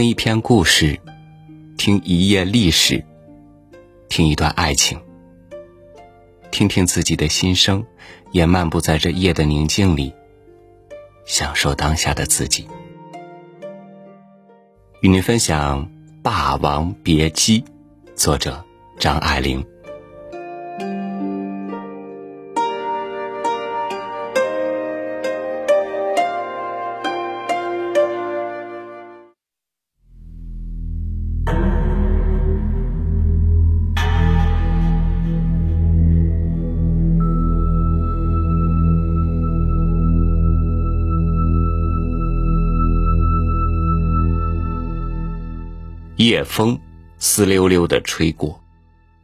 听一篇故事，听一页历史，听一段爱情，听听自己的心声，也漫步在这夜的宁静里，享受当下的自己。与您分享《霸王别姬》，作者张爱玲。夜风丝溜溜的吹过，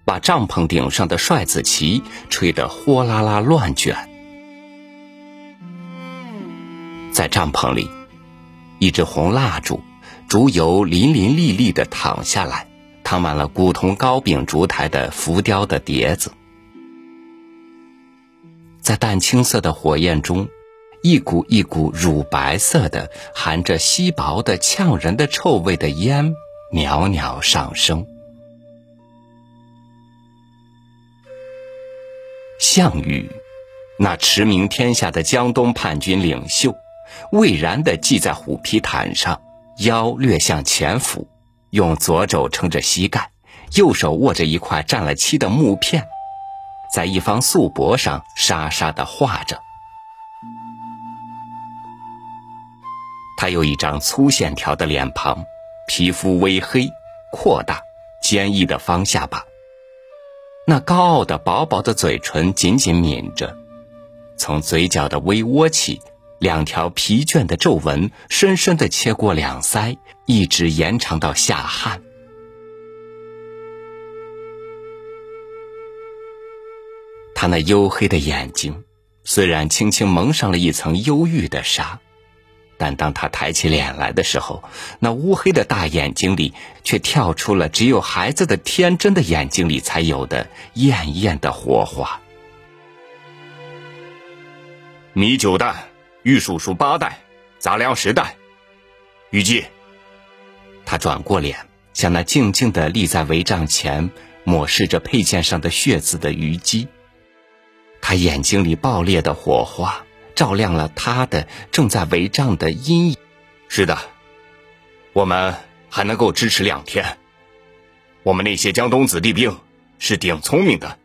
把帐篷顶上的帅子旗吹得哗啦啦乱卷。在帐篷里，一支红蜡烛，烛油淋淋沥沥的淌下来，淌满了古铜糕饼烛台的浮雕的碟子。在淡青色的火焰中，一股一股乳白色的、含着稀薄的、呛人的臭味的烟。袅袅上升。项羽，那驰名天下的江东叛军领袖，巍然的系在虎皮毯上，腰略向前俯，用左肘撑着膝盖，右手握着一块蘸了漆的木片，在一方素帛上沙沙的画着。他有一张粗线条的脸庞。皮肤微黑、扩大、坚毅的方下巴，那高傲的薄薄的嘴唇紧紧抿着，从嘴角的微窝起，两条疲倦的皱纹深深的切过两腮，一直延长到下颔。他那黝黑的眼睛，虽然轻轻蒙上了一层忧郁的纱。但当他抬起脸来的时候，那乌黑的大眼睛里却跳出了只有孩子的天真的眼睛里才有的艳艳的火花。米九担，玉蜀黍八代，杂粮十代。虞姬，他转过脸，向那静静的立在帷帐前，抹拭着佩剑上的血渍的虞姬。他眼睛里爆裂的火花。照亮了他的正在围帐的阴影。是的，我们还能够支持两天。我们那些江东子弟兵是顶聪明的。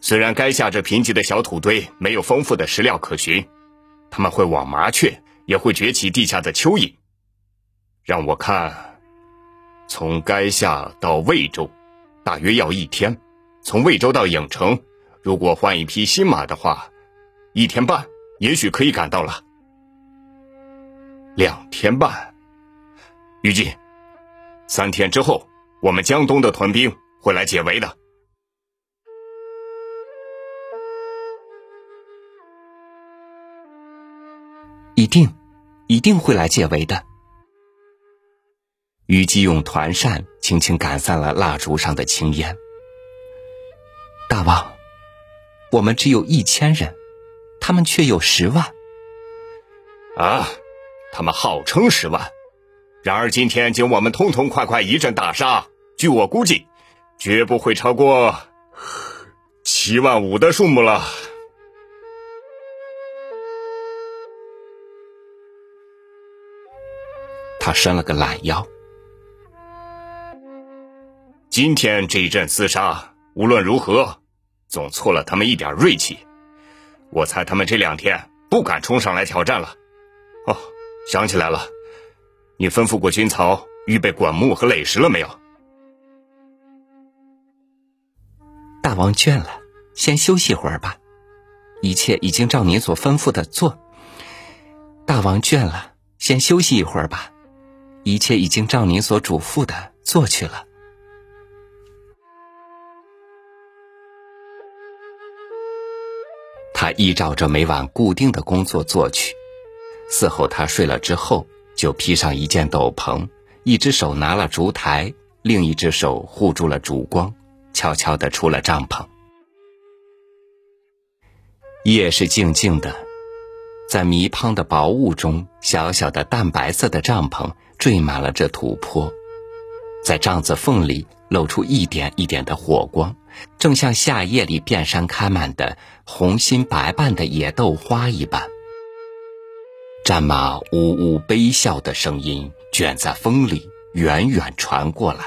虽然垓下这贫瘠的小土堆没有丰富的食料可寻，他们会往麻雀，也会崛起地下的蚯蚓。让我看，从垓下到魏州，大约要一天；从魏州到郢城，如果换一匹新马的话。一天半，也许可以赶到了。两天半，虞姬，三天之后，我们江东的屯兵会来解围的。一定，一定会来解围的。虞姬用团扇轻轻赶散了蜡烛上的青烟。大王，我们只有一千人。他们却有十万，啊！他们号称十万，然而今天经我们痛痛快快一阵大杀，据我估计，绝不会超过七万五的数目了。他伸了个懒腰。今天这一阵厮杀，无论如何，总挫了他们一点锐气。我猜他们这两天不敢冲上来挑战了。哦，想起来了，你吩咐过军曹预备管木和垒石了没有？大王倦了，先休息会儿吧。一切已经照您所吩咐的做。大王倦了，先休息一会儿吧。一切已经照您所嘱咐的做去了。依照着每晚固定的工作做去。伺候他睡了之后，就披上一件斗篷，一只手拿了烛台，另一只手护住了烛光，悄悄的出了帐篷。夜是静静的，在迷胖的薄雾中，小小的淡白色的帐篷缀满了这土坡，在帐子缝里露出一点一点的火光，正像夏夜里遍山开满的红心白瓣的野豆花一般。战马呜呜悲啸的声音卷在风里，远远传过来。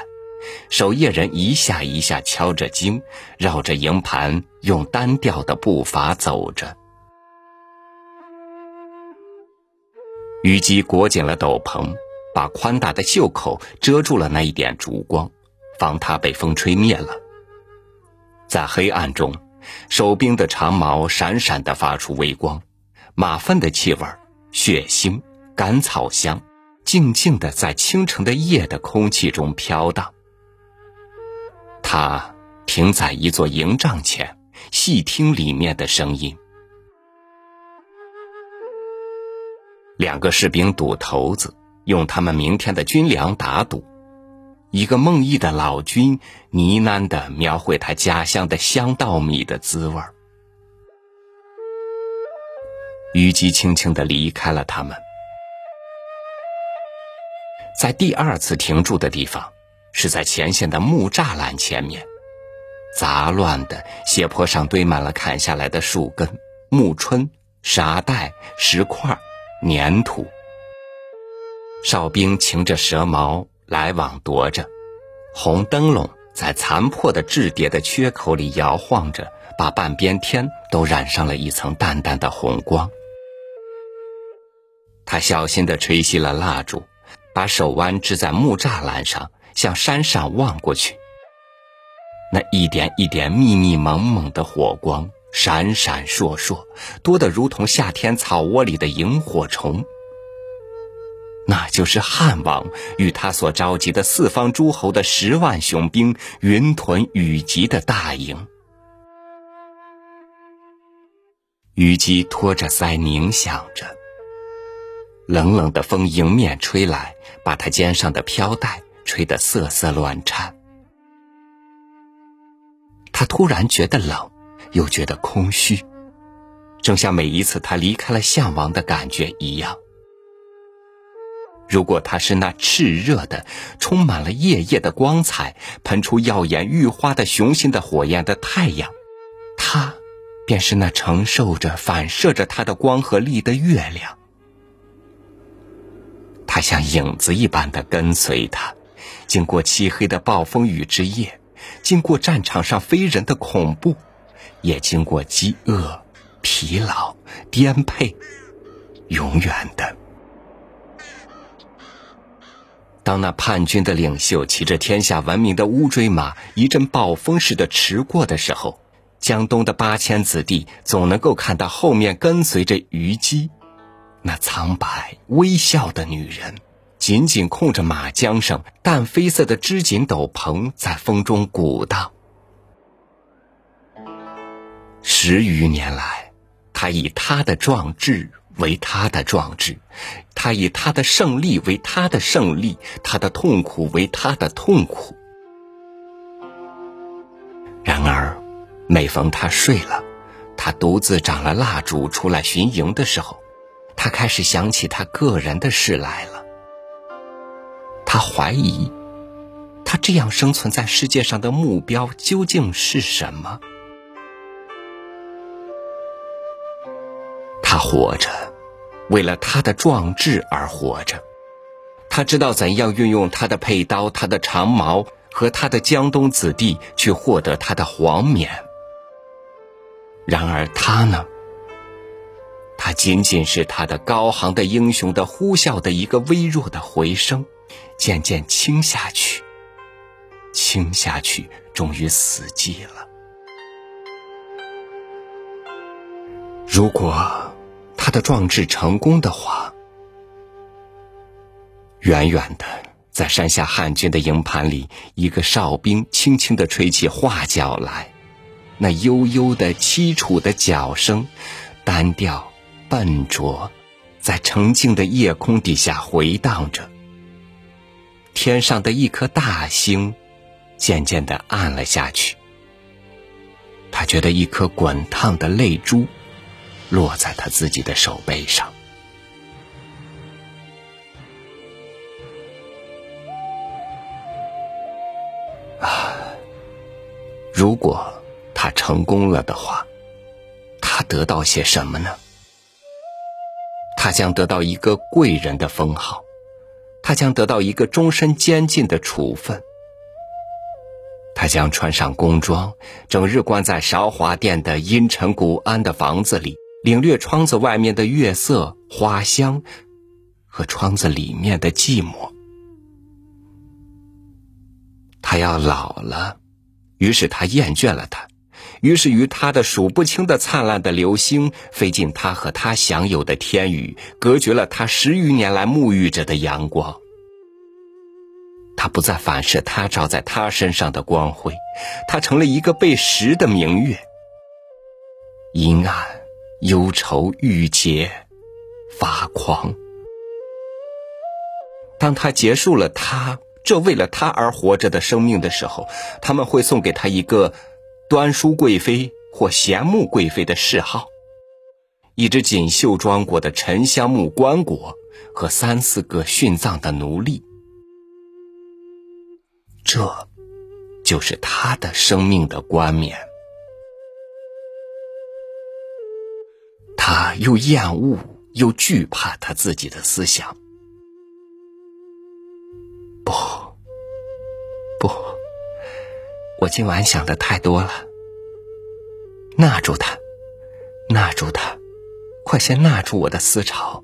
守夜人一下一下敲着经，绕着营盘用单调的步伐走着。虞姬裹紧了斗篷，把宽大的袖口遮住了那一点烛光，防它被风吹灭了。在黑暗中，守兵的长矛闪闪地发出微光，马粪的气味、血腥、干草香，静静地在清晨的夜的空气中飘荡。他停在一座营帐前，细听里面的声音。两个士兵赌头子，用他们明天的军粮打赌。一个梦呓的老君呢喃的描绘他家乡的香稻米的滋味儿。虞姬轻轻的离开了他们，在第二次停住的地方。是在前线的木栅栏前面，杂乱的斜坡上堆满了砍下来的树根、木春、沙袋、石块、粘土。哨兵擎着蛇矛来往踱着，红灯笼在残破的雉叠的缺口里摇晃着，把半边天都染上了一层淡淡的红光。他小心地吹熄了蜡烛，把手弯支在木栅栏上。向山上望过去，那一点一点密密蒙蒙的火光，闪闪烁烁，多得如同夏天草窝里的萤火虫。那就是汉王与他所召集的四方诸侯的十万雄兵，云屯雨集的大营。虞姬托着腮凝想着，冷冷的风迎面吹来，把他肩上的飘带。吹得瑟瑟乱颤，他突然觉得冷，又觉得空虚，正像每一次他离开了项王的感觉一样。如果他是那炽热的、充满了夜夜的光彩、喷出耀眼玉花的雄心的火焰的太阳，他便是那承受着、反射着他的光和力的月亮。他像影子一般的跟随他。经过漆黑的暴风雨之夜，经过战场上非人的恐怖，也经过饥饿、疲劳、颠沛，永远的。当那叛军的领袖骑着天下闻名的乌骓马，一阵暴风似的驰过的时候，江东的八千子弟总能够看到后面跟随着虞姬，那苍白微笑的女人。紧紧控着马缰上淡绯色的织锦斗篷，在风中鼓荡。十余年来，他以他的壮志为他的壮志，他以他的胜利为他的胜利，他的痛苦为他的痛苦。然而，每逢他睡了，他独自长了蜡烛出来巡营的时候，他开始想起他个人的事来了。他怀疑，他这样生存在世界上的目标究竟是什么？他活着，为了他的壮志而活着。他知道怎样运用他的佩刀、他的长矛和他的江东子弟去获得他的皇冕。然而他呢？他仅仅是他的高昂的英雄的呼啸的一个微弱的回声。渐渐轻下去，轻下去，终于死寂了。如果他的壮志成功的话，远远的在山下汉军的营盘里，一个哨兵轻轻的吹起画角来，那悠悠的凄楚的角声，单调笨拙，在澄净的夜空底下回荡着。天上的一颗大星，渐渐的暗了下去。他觉得一颗滚烫的泪珠，落在他自己的手背上。啊，如果他成功了的话，他得到些什么呢？他将得到一个贵人的封号，他将得到一个终身监禁的处分，他将穿上宫装，整日关在韶华殿的阴沉古暗的房子里。领略窗子外面的月色、花香和窗子里面的寂寞。他要老了，于是他厌倦了他。于是，与他的数不清的灿烂的流星飞进他和他享有的天宇，隔绝了他十余年来沐浴着的阳光。他不再反射他照在他身上的光辉，他成了一个被蚀的明月，阴暗、忧愁、郁结、发狂。当他结束了他这为了他而活着的生命的时候，他们会送给他一个。端淑贵妃或贤穆贵妃的谥号，一只锦绣装裹的沉香木棺椁和三四个殉葬的奴隶，这，就是他的生命的冠冕。他又厌恶又惧怕他自己的思想。不，不。我今晚想的太多了，纳住他，纳住他，快些纳住我的思潮。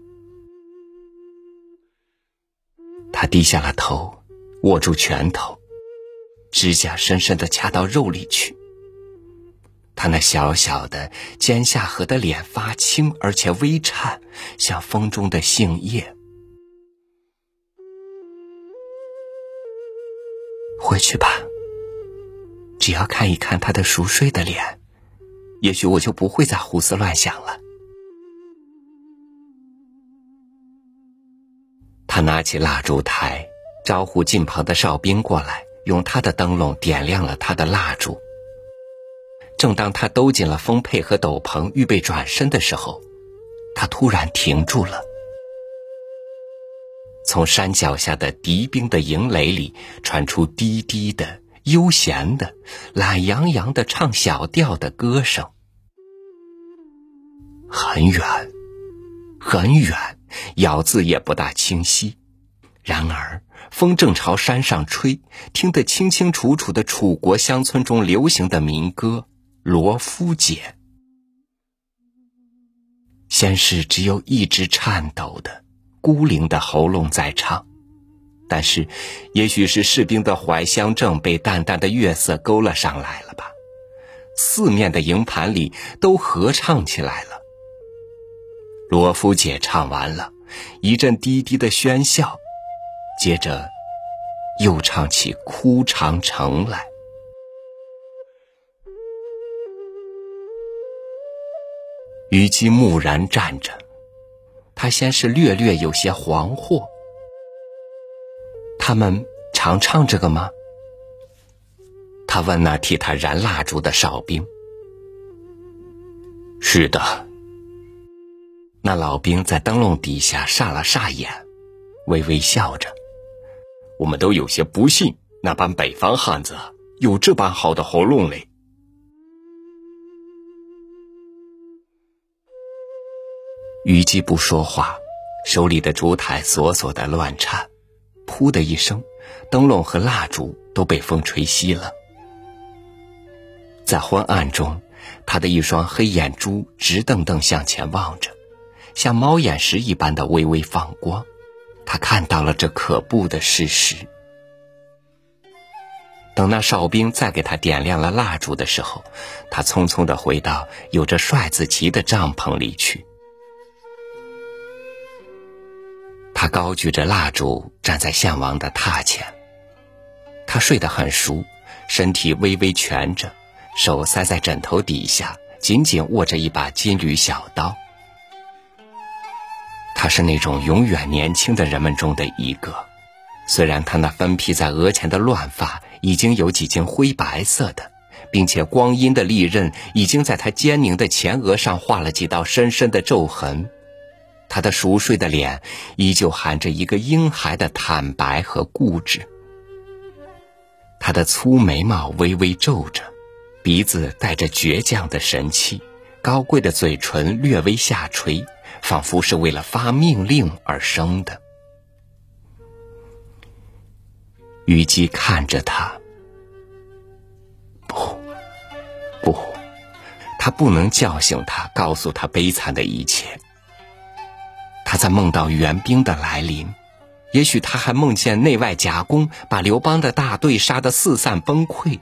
他低下了头，握住拳头，指甲深深的掐到肉里去。他那小小的尖下颌的脸发青，而且微颤，像风中的杏叶。回去吧。只要看一看他的熟睡的脸，也许我就不会再胡思乱想了。他拿起蜡烛台，招呼近旁的哨兵过来，用他的灯笼点亮了他的蜡烛。正当他兜紧了风佩和斗篷，预备转身的时候，他突然停住了。从山脚下的敌兵的营垒里传出低低的。悠闲的、懒洋洋的唱小调的歌声，很远，很远，咬字也不大清晰。然而风正朝山上吹，听得清清楚楚的楚国乡村中流行的民歌《罗夫姐》。先是只有一只颤抖的、孤零的喉咙在唱。但是，也许是士兵的怀乡症被淡淡的月色勾了上来了吧？四面的营盘里都合唱起来了。罗夫姐唱完了，一阵低低的喧笑，接着又唱起《哭长城》来。虞姬木然站着，他先是略略有些惶惑。他们常唱这个吗？他问那替他燃蜡烛的哨兵。是的。那老兵在灯笼底下煞了煞眼，微微笑着。我们都有些不信那般北方汉子有这般好的喉咙嘞。虞姬不说话，手里的烛台索索的乱颤。噗的一声，灯笼和蜡烛都被风吹熄了。在昏暗中，他的一双黑眼珠直瞪瞪向前望着，像猫眼石一般的微微放光。他看到了这可怖的事实。等那哨兵再给他点亮了蜡烛的时候，他匆匆的回到有着帅字旗的帐篷里去。他高举着蜡烛，站在项王的榻前。他睡得很熟，身体微微蜷着，手塞在枕头底下，紧紧握着一把金缕小刀。他是那种永远年轻的人们中的一个，虽然他那分披在额前的乱发已经有几经灰白色的，并且光阴的利刃已经在他坚宁的前额上画了几道深深的皱痕。他的熟睡的脸依旧含着一个婴孩的坦白和固执，他的粗眉毛微微皱着，鼻子带着倔强的神气，高贵的嘴唇略微下垂，仿佛是为了发命令而生的。虞姬看着他，不，不，他不能叫醒他，告诉他悲惨的一切。他在梦到援兵的来临，也许他还梦见内外夹攻，把刘邦的大队杀得四散崩溃。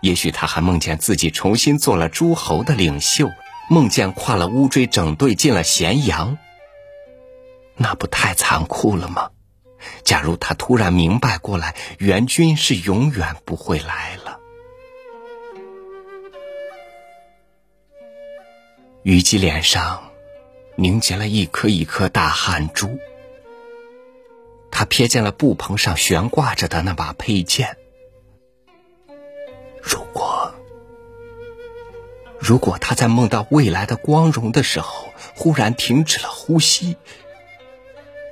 也许他还梦见自己重新做了诸侯的领袖，梦见跨了乌骓整队进了咸阳。那不太残酷了吗？假如他突然明白过来，援军是永远不会来了。虞姬脸上凝结了一颗一颗大汗珠，他瞥见了布棚上悬挂着的那把佩剑。如果，如果他在梦到未来的光荣的时候，忽然停止了呼吸，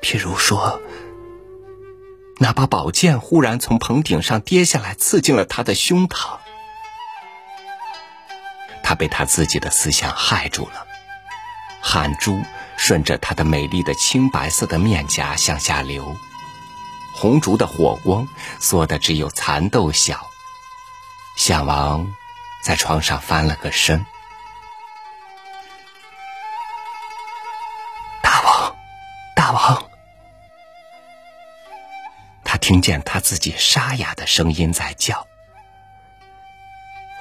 譬如说，那把宝剑忽然从棚顶上跌下来，刺进了他的胸膛，他被他自己的思想害住了，汗珠顺着他的美丽的青白色的面颊向下流，红烛的火光缩的只有蚕豆小。项王在床上翻了个身。大王，大王，他听见他自己沙哑的声音在叫。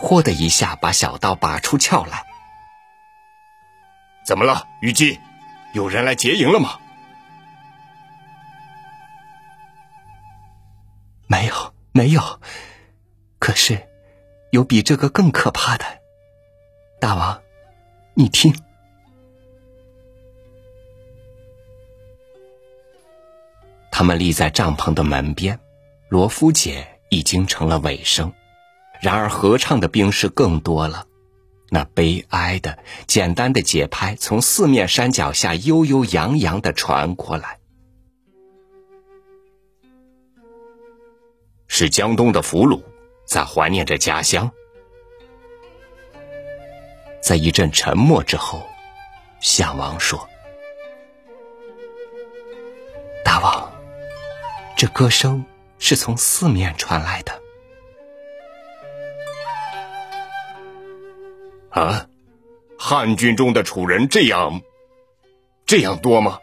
嚯的一下，把小刀拔出鞘来。怎么了，虞姬？有人来劫营了吗？没有，没有。可是。有比这个更可怕的，大王，你听。他们立在帐篷的门边，罗夫姐已经成了尾声，然而合唱的兵士更多了。那悲哀的、简单的节拍从四面山脚下悠悠扬扬的传过来，是江东的俘虏。在怀念着家乡，在一阵沉默之后，项王说：“大王，这歌声是从四面传来的。”啊，汉军中的楚人这样，这样多吗？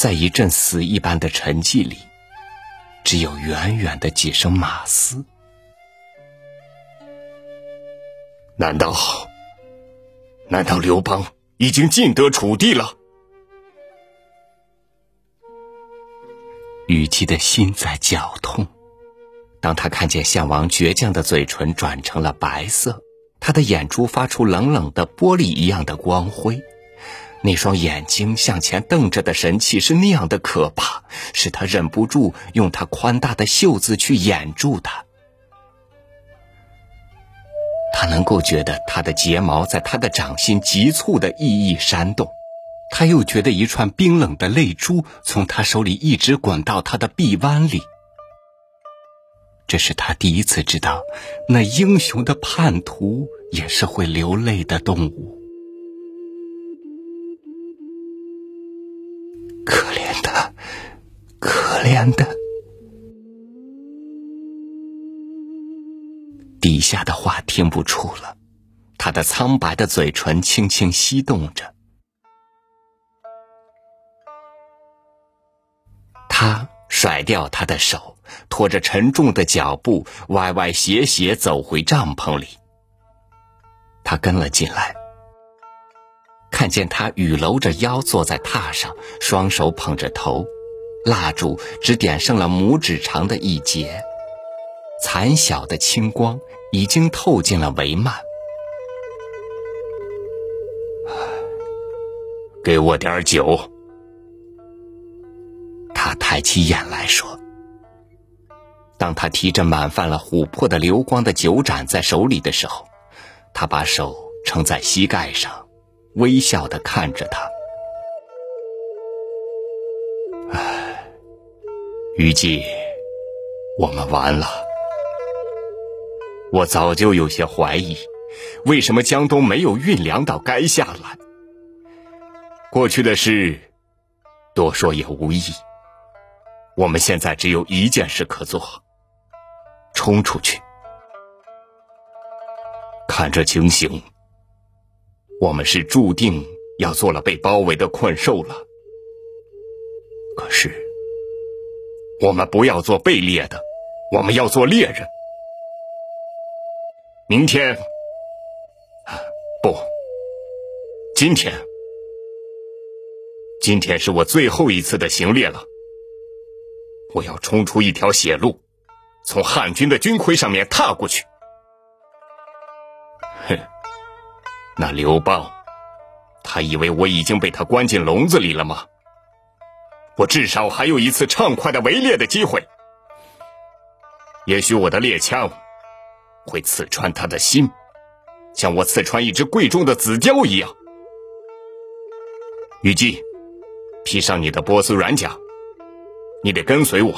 在一阵死一般的沉寂里。只有远远的几声马嘶。难道，难道刘邦已经尽得楚地了？虞姬的心在绞痛。当他看见项王倔强的嘴唇转成了白色，他的眼珠发出冷冷的玻璃一样的光辉。那双眼睛向前瞪着的神气是那样的可怕，使他忍不住用他宽大的袖子去掩住它。他能够觉得他的睫毛在他的掌心急促的熠熠扇动，他又觉得一串冰冷的泪珠从他手里一直滚到他的臂弯里。这是他第一次知道，那英雄的叛徒也是会流泪的动物。可怜的，可怜的，底下的话听不出了，他的苍白的嘴唇轻轻翕动着。他甩掉他的手，拖着沉重的脚步，歪歪斜斜走回帐篷里。他跟了进来。看见他伛搂着腰坐在榻上，双手捧着头，蜡烛只点上了拇指长的一截，残小的青光已经透进了帷幔。给我点酒。他抬起眼来说：“当他提着满泛了琥珀的流光的酒盏在手里的时候，他把手撑在膝盖上。”微笑的看着他，唉，虞姬，我们完了。我早就有些怀疑，为什么江东没有运粮到垓下来。过去的事，多说也无益。我们现在只有一件事可做：冲出去。看这情形，我们是注定要做了被包围的困兽了。可是，我们不要做被猎的，我们要做猎人。明天，不，今天，今天是我最后一次的行猎了。我要冲出一条血路，从汉军的军盔上面踏过去。哼，那刘邦，他以为我已经被他关进笼子里了吗？我至少还有一次畅快的围猎的机会。也许我的猎枪。会刺穿他的心，像我刺穿一只贵重的紫貂一样。虞姬，披上你的波斯软甲，你得跟随我，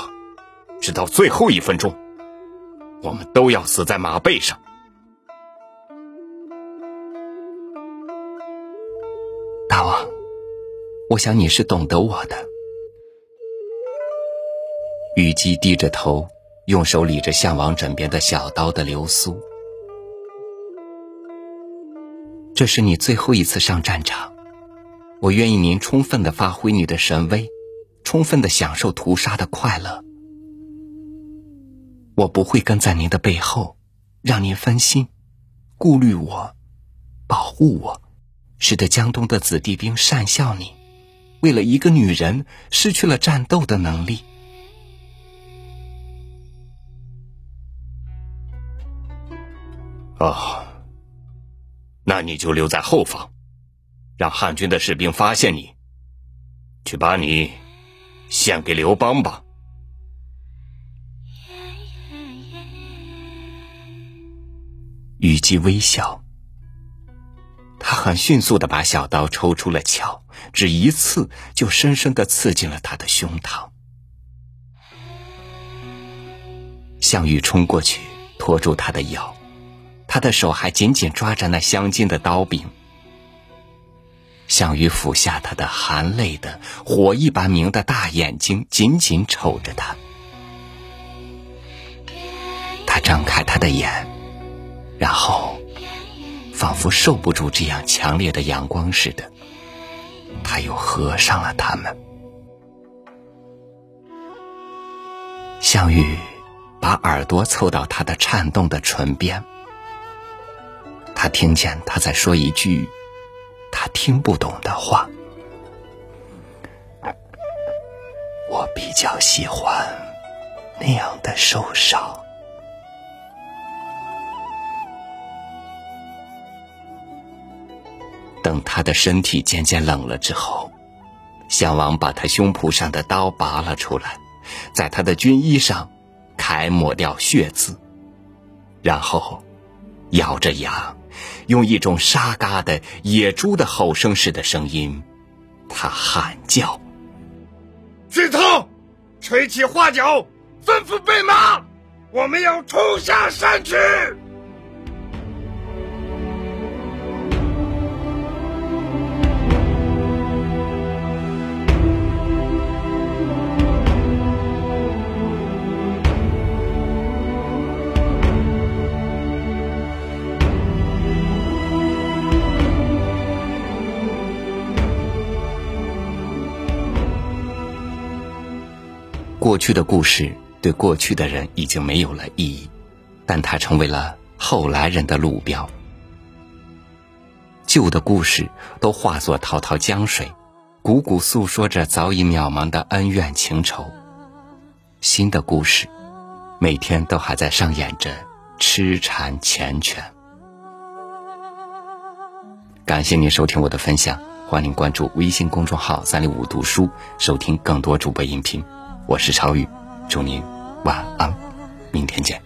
直到最后一分钟。我们都要死在马背上。大王，我想你是懂得我的。虞姬低着头。用手理着项王枕边的小刀的流苏，这是你最后一次上战场，我愿意您充分的发挥你的神威，充分的享受屠杀的快乐。我不会跟在您的背后，让您分心，顾虑我，保护我，使得江东的子弟兵讪笑你，为了一个女人失去了战斗的能力。哦，那你就留在后方，让汉军的士兵发现你，去把你献给刘邦吧。虞姬微笑，他很迅速的把小刀抽出了鞘，只一刺就深深的刺进了他的胸膛。项羽冲过去，拖住他的腰。他的手还紧紧抓着那镶金的刀柄，项羽俯下他的含泪的火一般明的大眼睛，紧紧瞅着他。他张开他的眼，然后仿佛受不住这样强烈的阳光似的，他又合上了它们。项羽把耳朵凑到他的颤动的唇边。他听见他在说一句他听不懂的话。我比较喜欢那样的受伤。等他的身体渐渐冷了之后，项王把他胸脯上的刀拔了出来，在他的军衣上楷抹掉血渍，然后咬着牙。用一种沙嘎的野猪的吼声似的声音，他喊叫：“许嵩，吹起花角，吩咐备马，我们要冲下山去。”过去的故事对过去的人已经没有了意义，但它成为了后来人的路标。旧的故事都化作滔滔江水，汩汩诉说着早已渺茫的恩怨情仇。新的故事，每天都还在上演着痴缠缱绻。感谢您收听我的分享，欢迎关注微信公众号“三六五读书”，收听更多主播音频。我是超宇，祝您晚安，明天见。